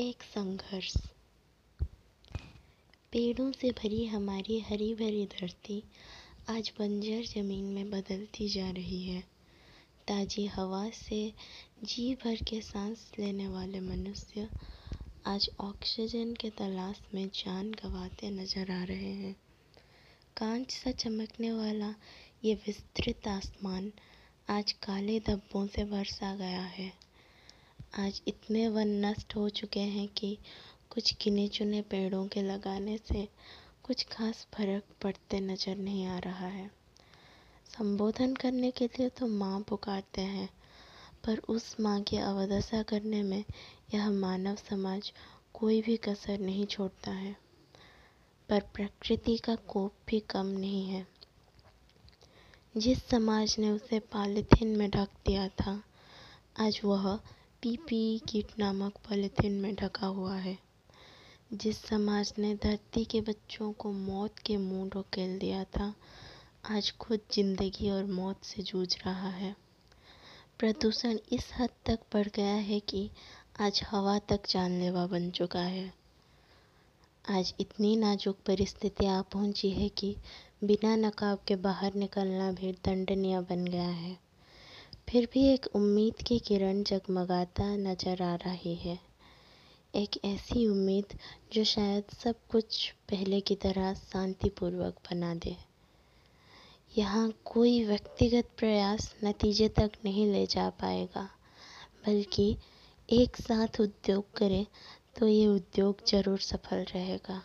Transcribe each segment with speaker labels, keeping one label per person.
Speaker 1: एक संघर्ष। पेड़ों से भरी हमारी हरी भरी धरती आज बंजर ज़मीन में बदलती जा रही है। ताज़ी हवा से जी भर के सांस लेने वाले मनुष्य आज ऑक्सीजन के तलाश में जान गंवाते नज़र आ रहे हैं। कांच सा चमकने वाला ये विस्तृत आसमान आज काले धब्बों से बरसा गया है। आज इतने वन नष्ट हो चुके हैं कि कुछ गिने चुने पेड़ों के लगाने से कुछ खास फ़र्क पड़ते नज़र नहीं आ रहा है। संबोधन करने के लिए तो माँ पुकारते हैं, पर उस माँ की अवदशा करने में यह मानव समाज कोई भी कसर नहीं छोड़ता है, पर प्रकृति का कोप भी कम नहीं है। जिस समाज ने उसे पॉलीथीन में ढक दिया था, आज वह पीपीई किट नामक पॉलीथीन में ढका हुआ है, जिस समाज ने धरती के बच्चों को मौत के मुँह ढकेल दिया था, आज खुद ज़िंदगी और मौत से जूझ रहा है। प्रदूषण इस हद तक बढ़ गया है कि आज हवा तक जानलेवा बन चुका है। आज इतनी नाजुक परिस्थितियाँ पहुँची है कि बिना नकाब के बाहर निकलना भी दंडनीय बन गया है। फिर भी एक उम्मीद की किरण जगमगाता नज़र आ रही है। एक ऐसी उम्मीद जो शायद सब कुछ पहले की तरह शांतिपूर्वक बना दे। यहाँ कोई व्यक्तिगत प्रयास नतीजे तक नहीं ले जा पाएगा, बल्कि एक साथ उद्योग करें तो ये उद्योग ज़रूर सफल रहेगा।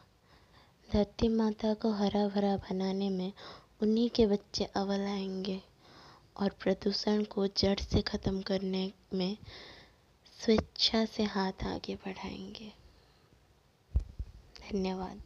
Speaker 1: धरती माता को हरा भरा बनाने में उन्हीं के बच्चे अव्वल आएँगे। और प्रदूषण को जड़ से ख़त्म करने में स्वेच्छा से हाथ आगे बढ़ाएँगे। धन्यवाद।